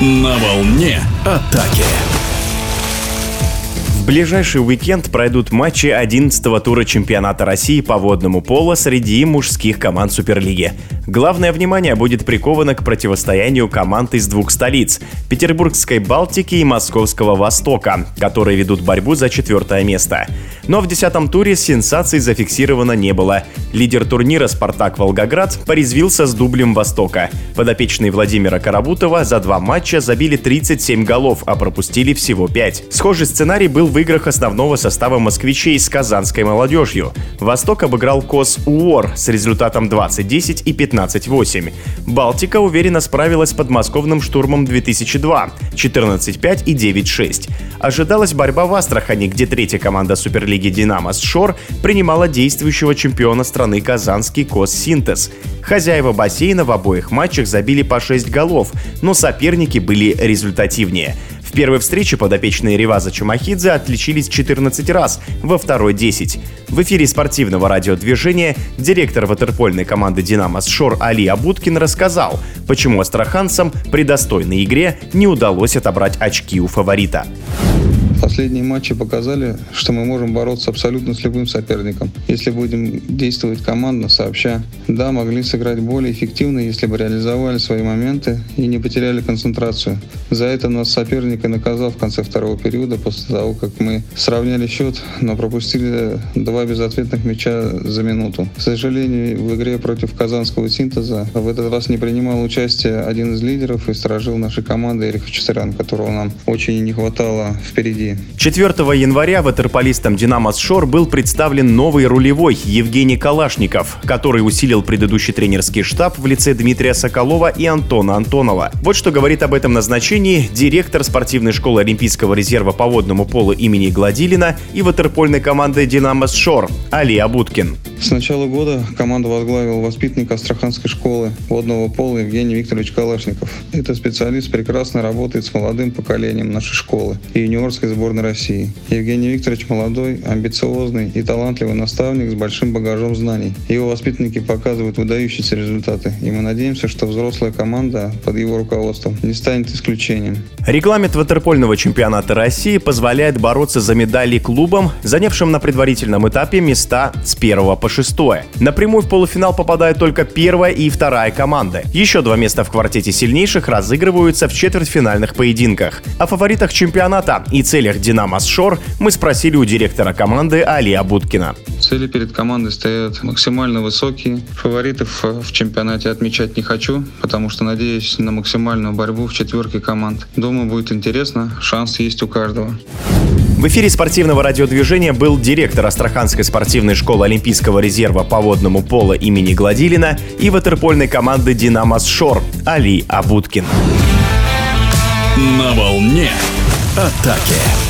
На волне атаки ближайший уикенд пройдут матчи 11-го тура чемпионата России по водному поло среди мужских команд Суперлиги. Главное внимание будет приковано к противостоянию команд из двух столиц – Петербургской Балтики и Московского Востока, которые ведут борьбу за четвертое место. Но в десятом туре сенсаций зафиксировано не было. Лидер турнира «Спартак Волгоград» порезвился с дублем Востока. Подопечные Владимира Карабутова за два матча забили 37 голов, а пропустили всего 5. Схожий сценарий был в в играх основного состава москвичей с казанской молодежью. Восток обыграл КОС УОР с результатом 20-10 и 15-8. Балтика уверенно справилась с подмосковным штурмом 2002 14-5 и 9-6. Ожидалась борьба в Астрахани, где третья команда Суперлиги «Динамо» с Шор принимала действующего чемпиона страны казанский КОС «Синтез». Хозяева бассейна в обоих матчах забили по 6 голов, но соперники были результативнее – в первой встрече подопечные Реваза Чумахидзе отличились 14 раз, во второй 10. В эфире спортивного радиодвижения директор ватерпольной команды «Динамо» Шор Али Абуткин рассказал, почему астраханцам при достойной игре не удалось отобрать очки у фаворита. Последние матчи показали, что мы можем бороться абсолютно с любым соперником, если будем действовать командно, сообща. Да, могли сыграть более эффективно, если бы реализовали свои моменты и не потеряли концентрацию. За это нас соперник и наказал в конце второго периода, после того, как мы сравняли счет, но пропустили два безответных мяча за минуту. К сожалению, в игре против казанского синтеза в этот раз не принимал участие один из лидеров и сторожил нашей команды Эрих Чесарян, которого нам очень не хватало впереди. 4 января ватерполистом «Динамо Шор» был представлен новый рулевой Евгений Калашников, который усилил предыдущий тренерский штаб в лице Дмитрия Соколова и Антона Антонова. Вот что говорит об этом назначении директор спортивной школы Олимпийского резерва по водному полу имени Гладилина и ватерпольной команды «Динамо Шор» Али Абуткин. С начала года команду возглавил воспитанник Астраханской школы водного пола Евгений Викторович Калашников. Этот специалист прекрасно работает с молодым поколением нашей школы и юниорской сборной России. Евгений Викторович молодой, амбициозный и талантливый наставник с большим багажом знаний. Его воспитанники показывают выдающиеся результаты, и мы надеемся, что взрослая команда под его руководством не станет исключением. Регламент ватерпольного чемпионата России позволяет бороться за медали клубам, занявшим на предварительном этапе места с 1 по 6. Напрямую в полуфинал попадают только первая и вторая команды. Еще два места в квартете сильнейших разыгрываются в четвертьфинальных поединках. О фаворитах чемпионата и целях целях «Динамо Шор» мы спросили у директора команды Алия Будкина. Цели перед командой стоят максимально высокие. Фаворитов в чемпионате отмечать не хочу, потому что надеюсь на максимальную борьбу в четверке команд. Думаю, будет интересно. Шанс есть у каждого. В эфире спортивного радиодвижения был директор Астраханской спортивной школы Олимпийского резерва по водному поло имени Гладилина и ватерпольной команды «Динамо Шор» Али Абуткин. На волне атаки.